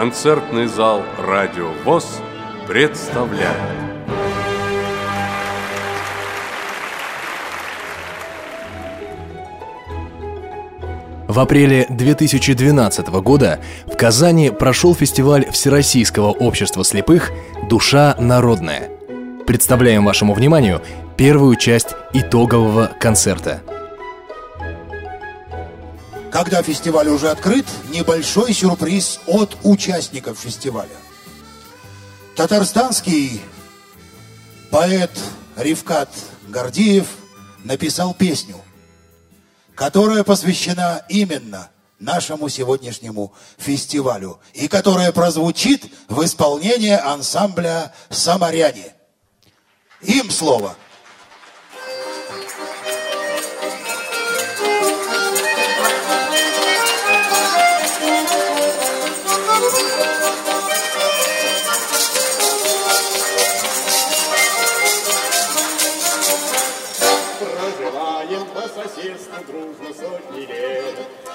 Концертный зал «Радио ВОЗ» представляет В апреле 2012 года в Казани прошел фестиваль Всероссийского общества слепых «Душа народная». Представляем вашему вниманию первую часть итогового концерта. Когда фестиваль уже открыт, небольшой сюрприз от участников фестиваля. Татарстанский поэт Ривкат Гордиев написал песню, которая посвящена именно нашему сегодняшнему фестивалю и которая прозвучит в исполнении ансамбля «Самаряне». Им слово –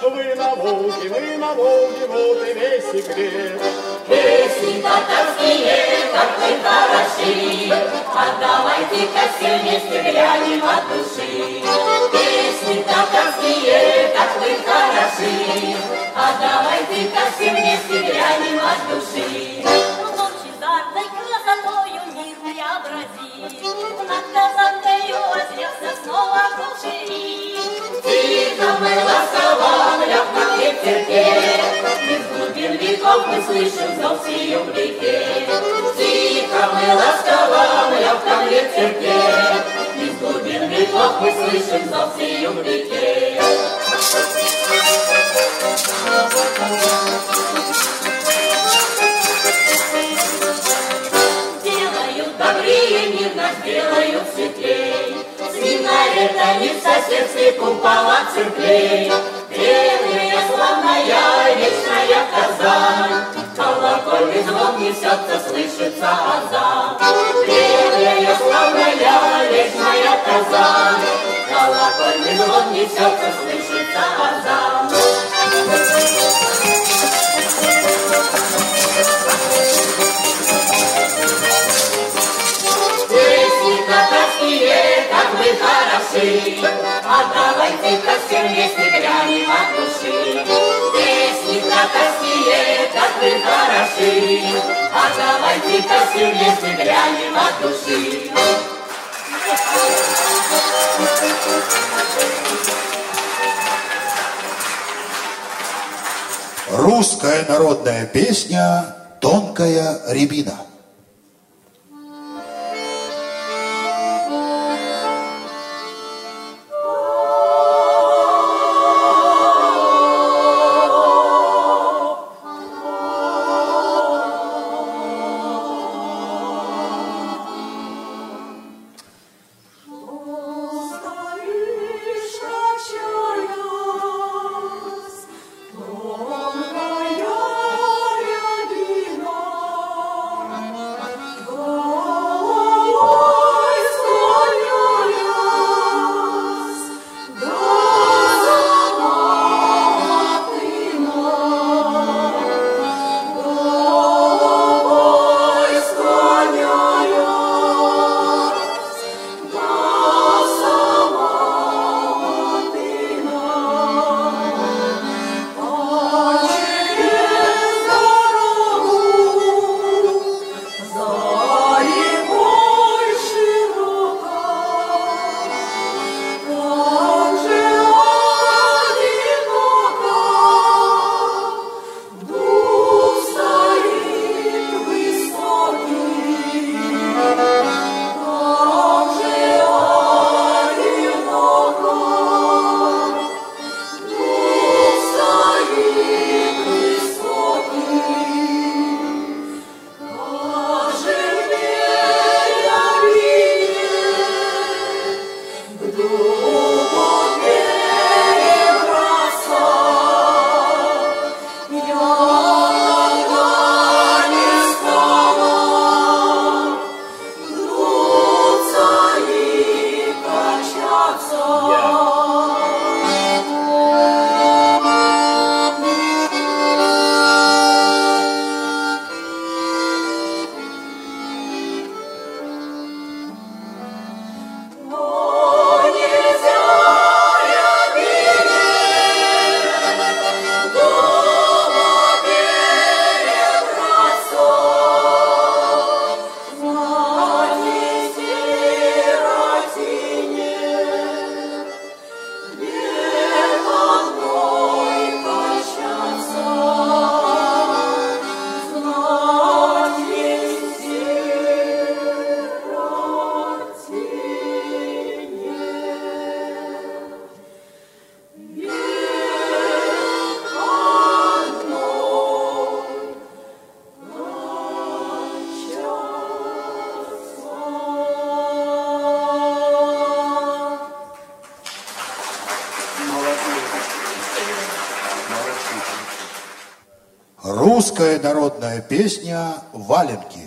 Вы на Волге, вы на Волге, вот и весь секрет. Песни татарские, как вы хороши, Отдавайте-ка все вместе глянем от души. Песни татарские, как вы хороши, Отдавайте-ка все вместе глянем от души. Лучезарной красотою мир преобрази, Над казанкою вознесся снова кушери. Тихо мы ласково, легко ветерке, Из глубин веков мы слышим зов сию в реке. Тихо мы ласково, легко ветерке, Из глубин веков мы слышим зов сию в реке. Делают минаретами в соседстве купола церквей. Древняя славная вечная Казань, Колокольный звон несется, слышится азан. Древняя славная вечная Казань, Колокольный звон несется, слышится азан. Отдавайте-ка все вместе глянем от души. Песни татарские, как вы хороши, Отдавайте-ка все вместе глянем от души. Русская народная песня. Тонкая рябина русская народная песня «Валенки».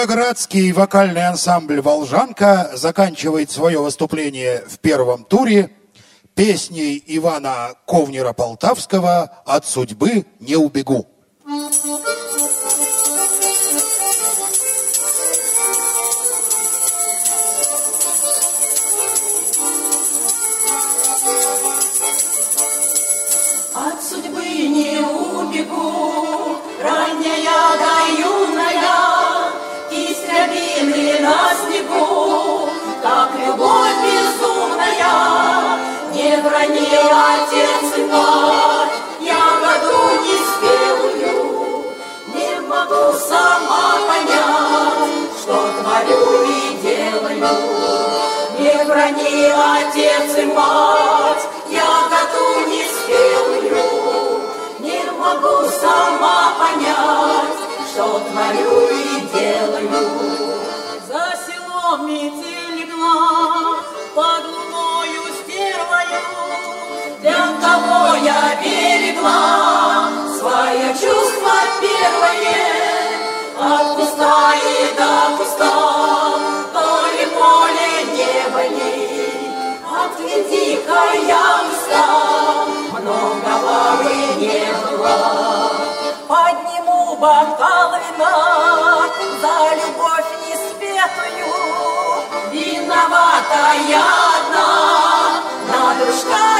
Волгоградский вокальный ансамбль «Волжанка» заканчивает свое выступление в первом туре песней Ивана Ковнера-Полтавского «От судьбы не убегу». Thank you. я берегла Свое чувство первое От куста и до куста То ли поле не болей От винтика я устал много бы не было. Подниму бокал вина За любовь неспетую Виновата я одна. На душа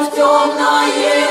в темное.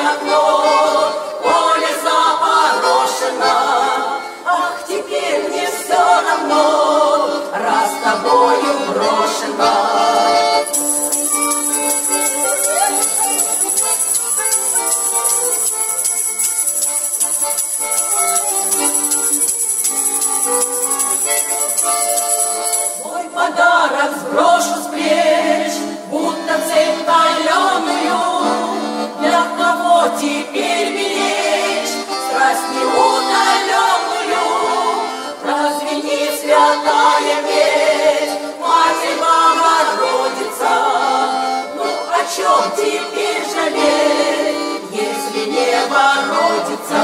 Чем теперь жалеть, если не воротится,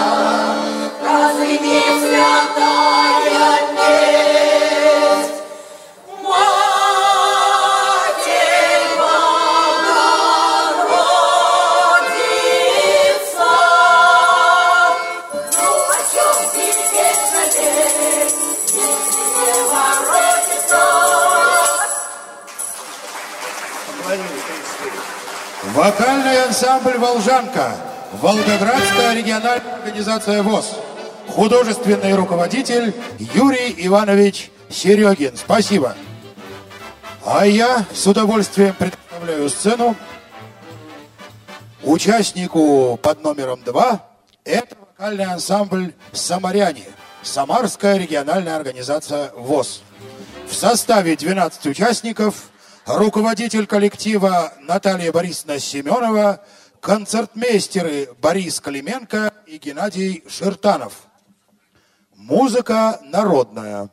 разве не святая месть? Ансамбль «Волжанка», Волгоградская региональная организация ВОЗ. Художественный руководитель Юрий Иванович Серегин. Спасибо. А я с удовольствием представляю сцену участнику под номером два. Это вокальный ансамбль «Самаряне», Самарская региональная организация ВОЗ. В составе 12 участников руководитель коллектива Наталья Борисовна Семенова, концертмейстеры Борис Клименко и Геннадий Шертанов. Музыка народная.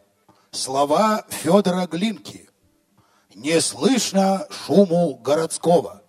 Слова Федора Глинки. Не слышно шуму городского.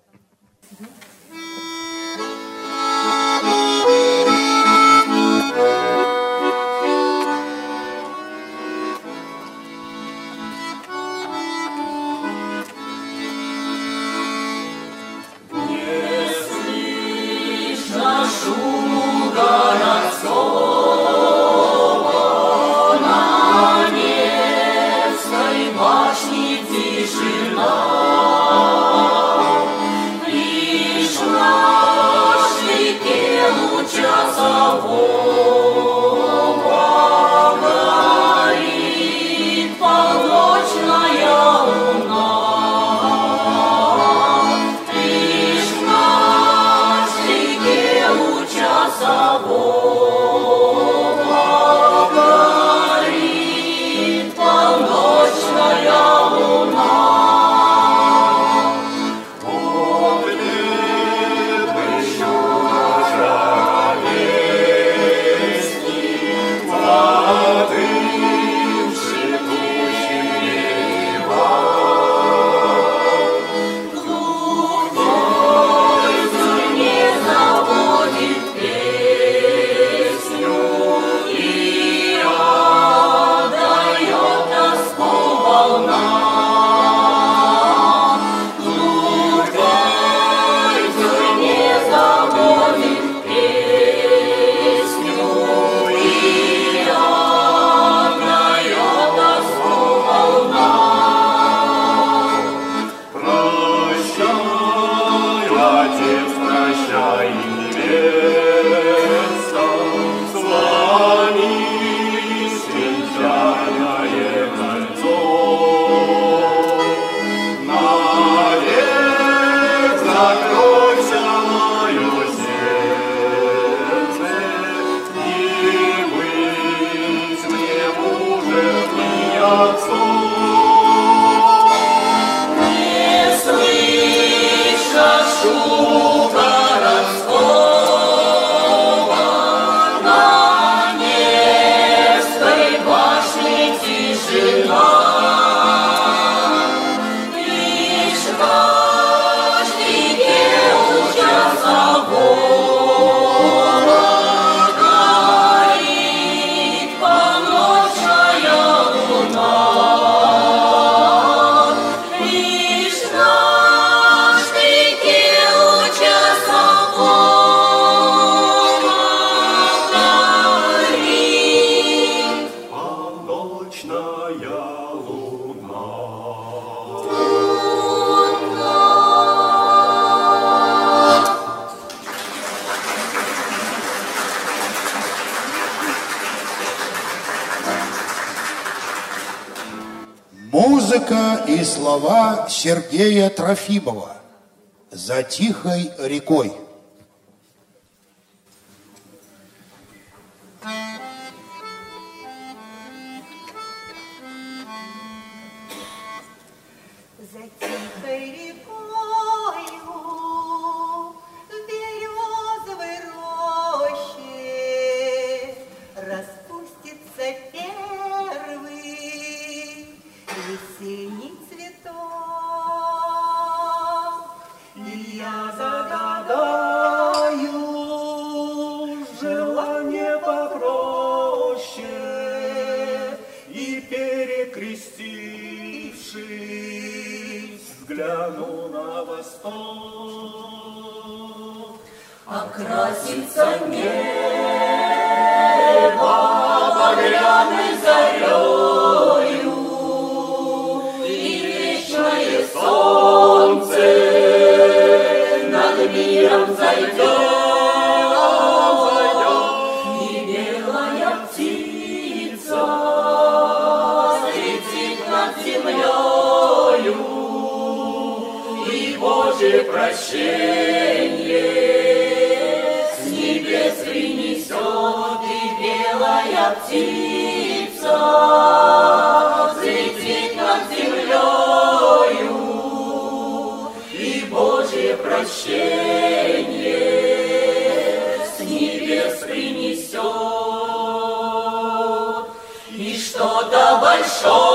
Слова Сергея Трофимова «За тихой рекой». Окрасится небо багряной зарею, И вечное солнце над миром зайдет, И белая птица летит над землею, И Боже прощение. птица взлетит над землею, и Божье прощение с небес принесет, и что-то большое.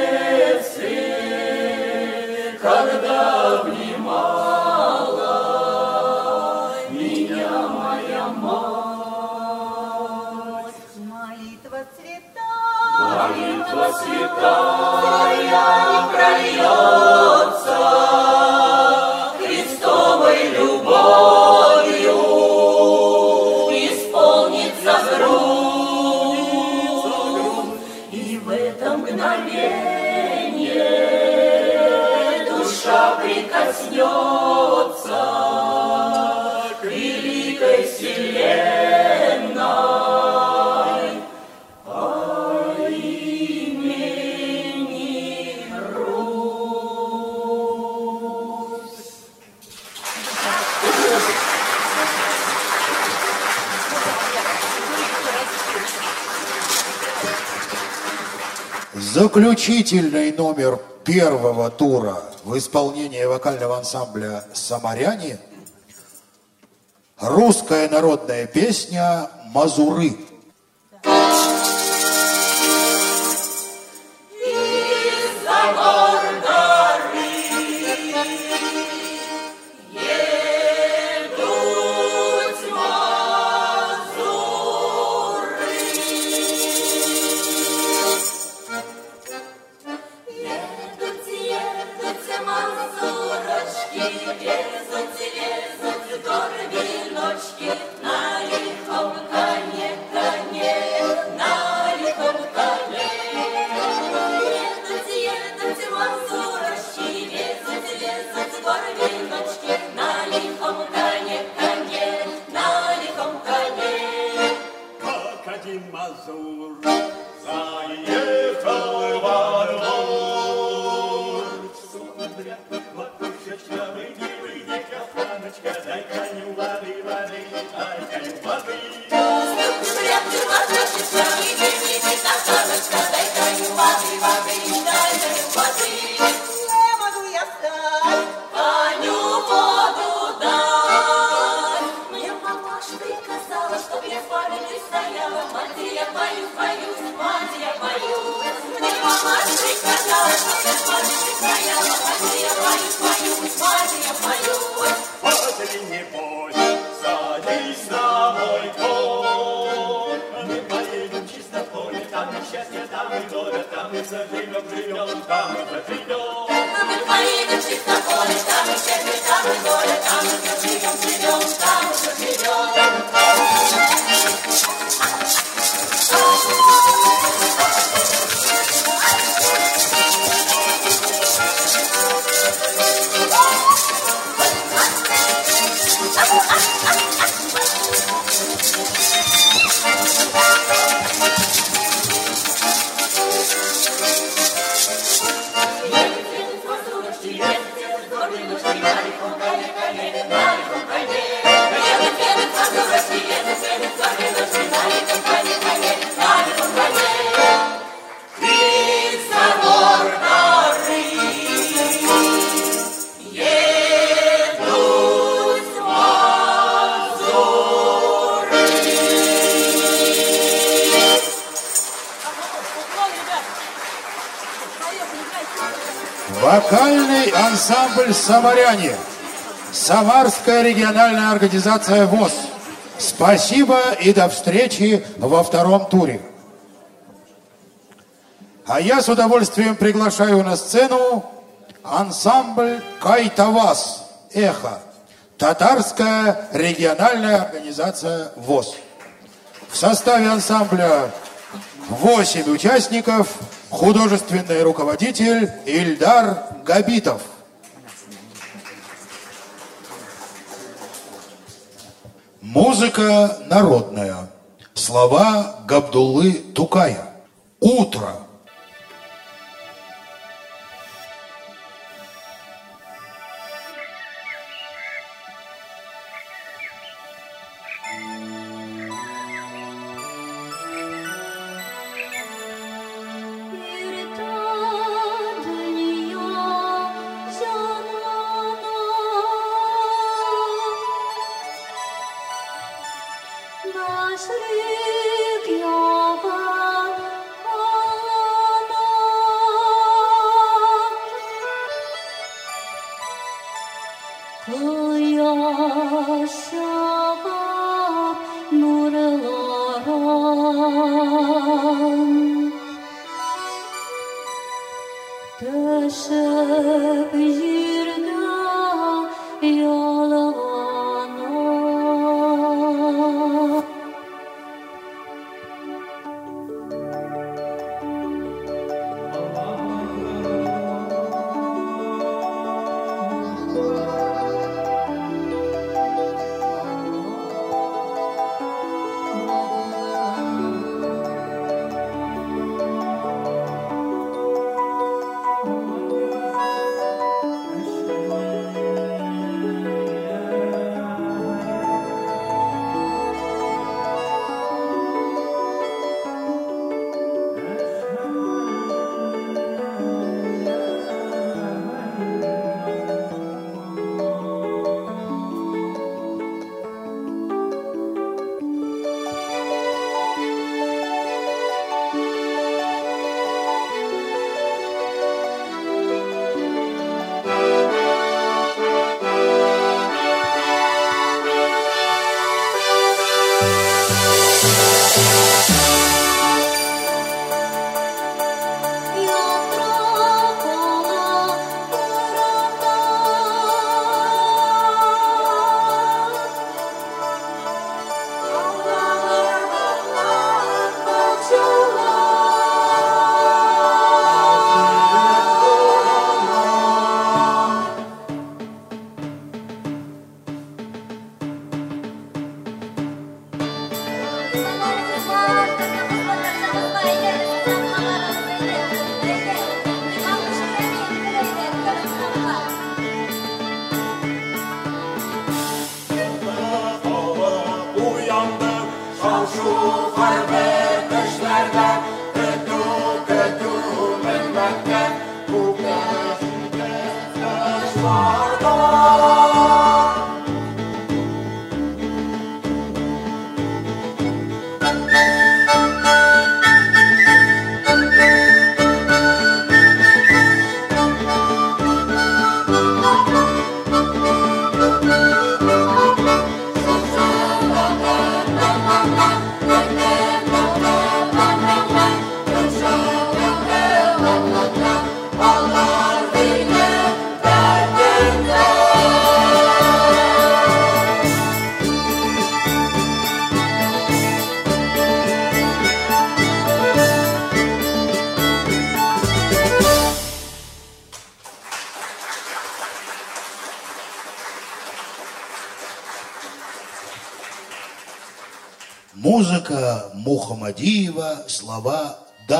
святая прольется. Заключительный номер первого тура в исполнении вокального ансамбля «Самаряне» русская народная песня «Мазуры». It's a jingle, jingle, time, a jingle. Вокальный ансамбль «Самаряне». Самарская региональная организация ВОЗ. Спасибо и до встречи во втором туре. А я с удовольствием приглашаю на сцену ансамбль «Кайтавас» «Эхо». Татарская региональная организация ВОЗ. В составе ансамбля 8 участников, художественный руководитель Ильдар Габитов. Музыка народная. Слова Габдуллы Тукая. Утро.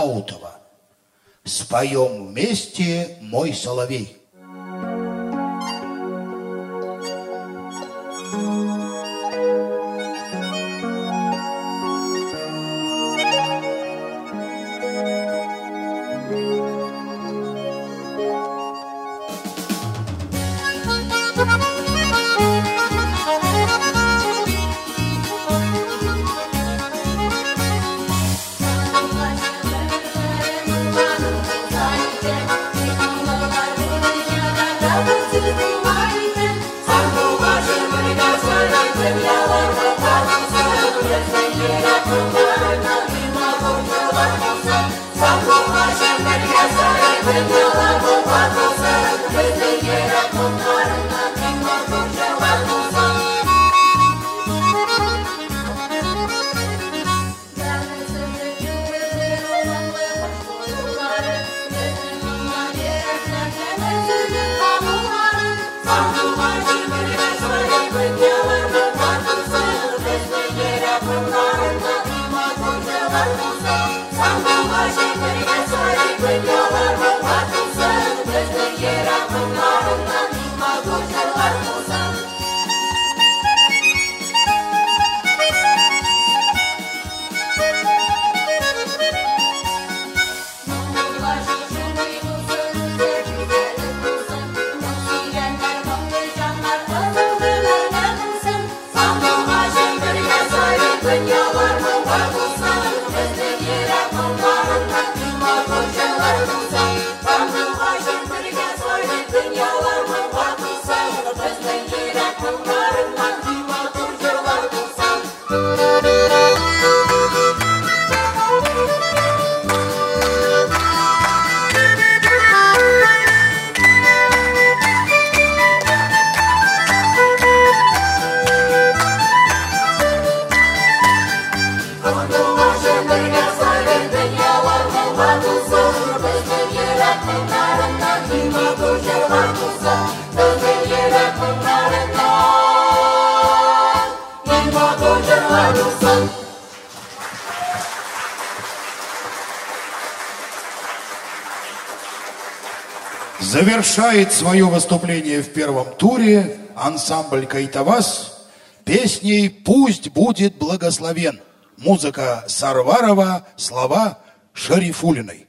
Даутова. Споем вместе «Мой соловей». when you Завершает свое выступление в первом туре ансамбль «Кайтавас» песней «Пусть будет благословен». Музыка Сарварова, слова Шарифулиной.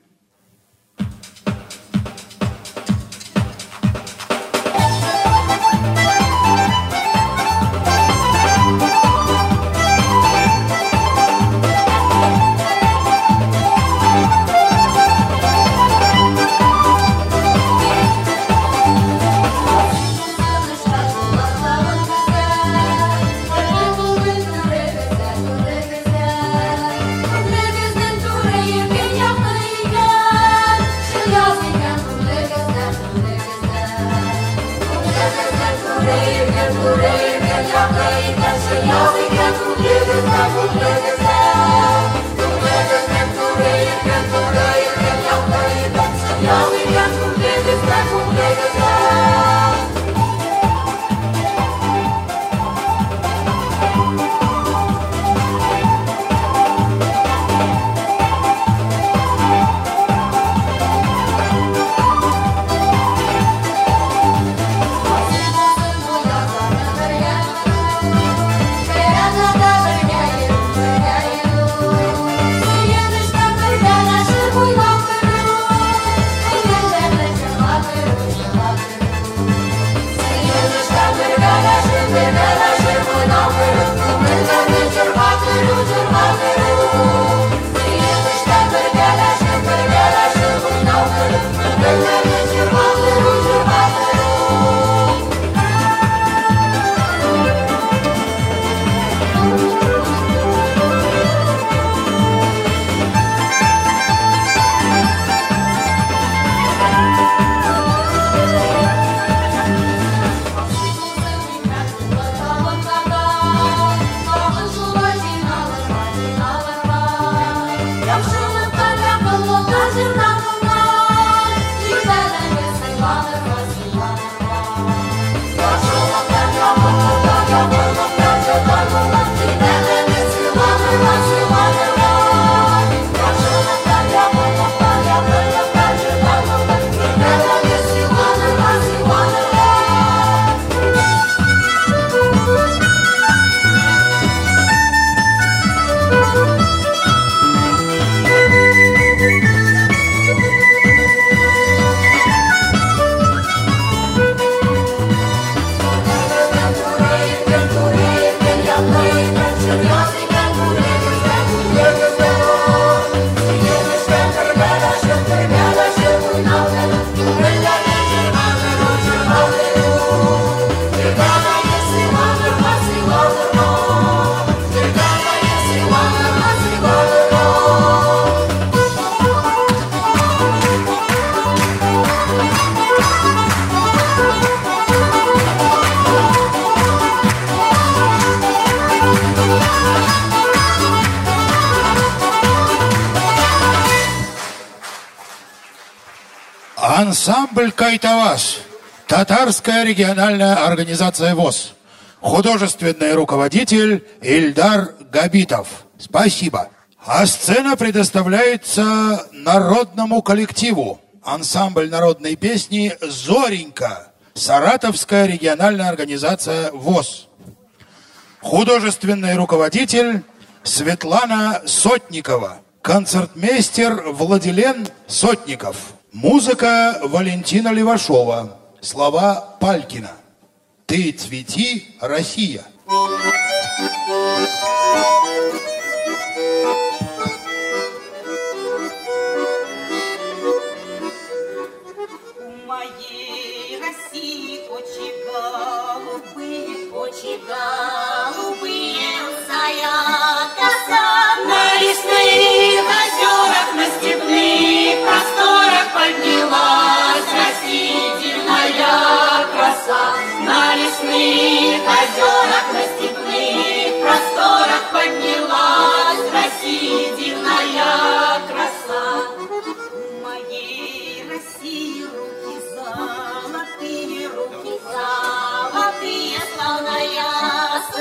Ансамбль «Кайтаваш», татарская региональная организация ВОЗ, художественный руководитель Ильдар Габитов. Спасибо. А сцена предоставляется народному коллективу. Ансамбль народной песни «Зоренька», Саратовская региональная организация ВОЗ. Художественный руководитель Светлана Сотникова. Концертмейстер Владилен Сотников. Музыка Валентина Левашова. Слова Палькина. Ты цвети, Россия. У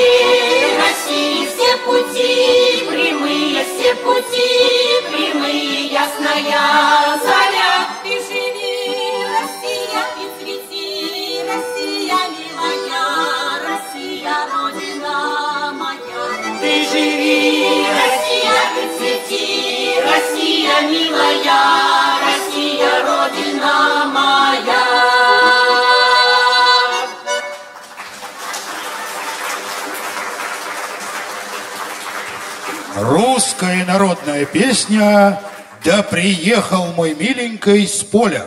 you. любимая песня «Да приехал мой миленький с поля».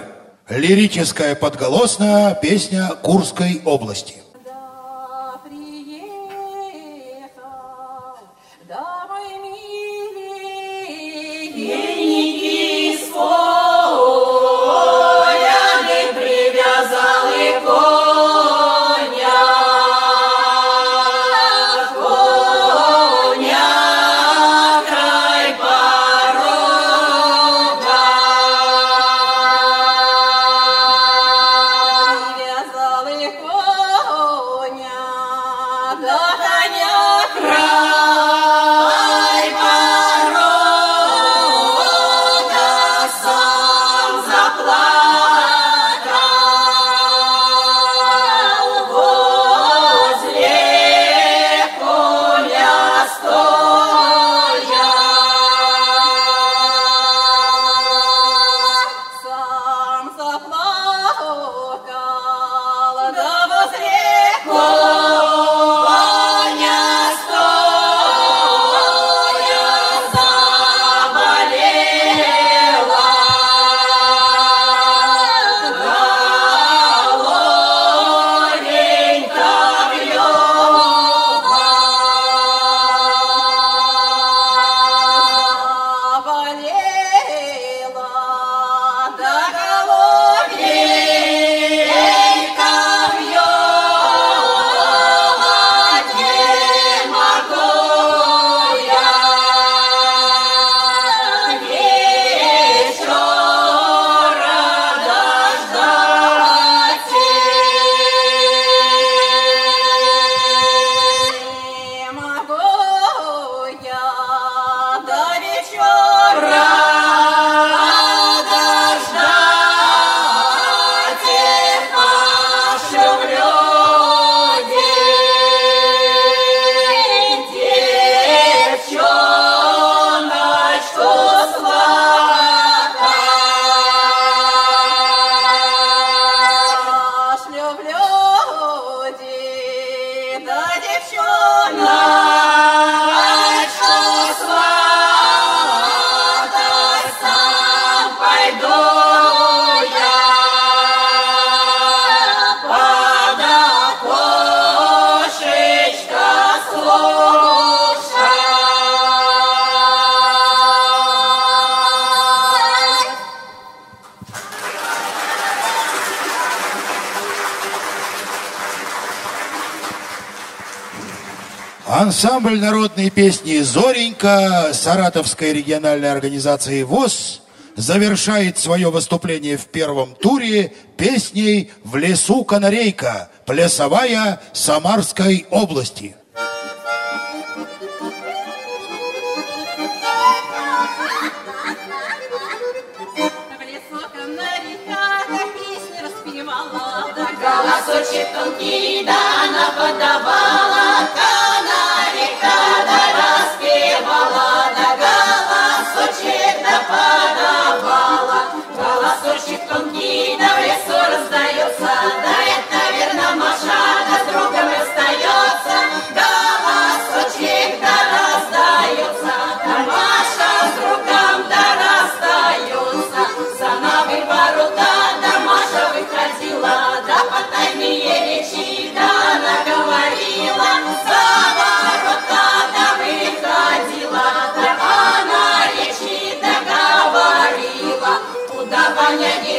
Лирическая подголосная песня Курской области. Ансамбль народной песни «Зоренька» Саратовской региональной организации ВОЗ завершает свое выступление в первом туре песней «В лесу канарейка» плясовая Самарской области. Голосочек тонкий, да она подавала колокольчик тонкий, на лесу раздается. Panie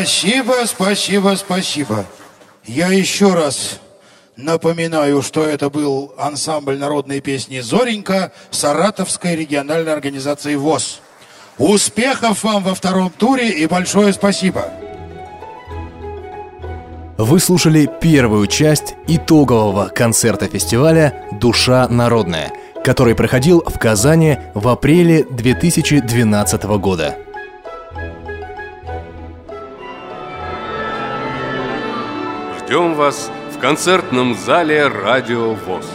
Спасибо, спасибо, спасибо. Я еще раз напоминаю, что это был ансамбль народной песни «Зоренька» Саратовской региональной организации ВОЗ. Успехов вам во втором туре и большое спасибо. Вы слушали первую часть итогового концерта фестиваля «Душа народная», который проходил в Казани в апреле 2012 года. Ждем вас в концертном зале «Радио ВОЗ».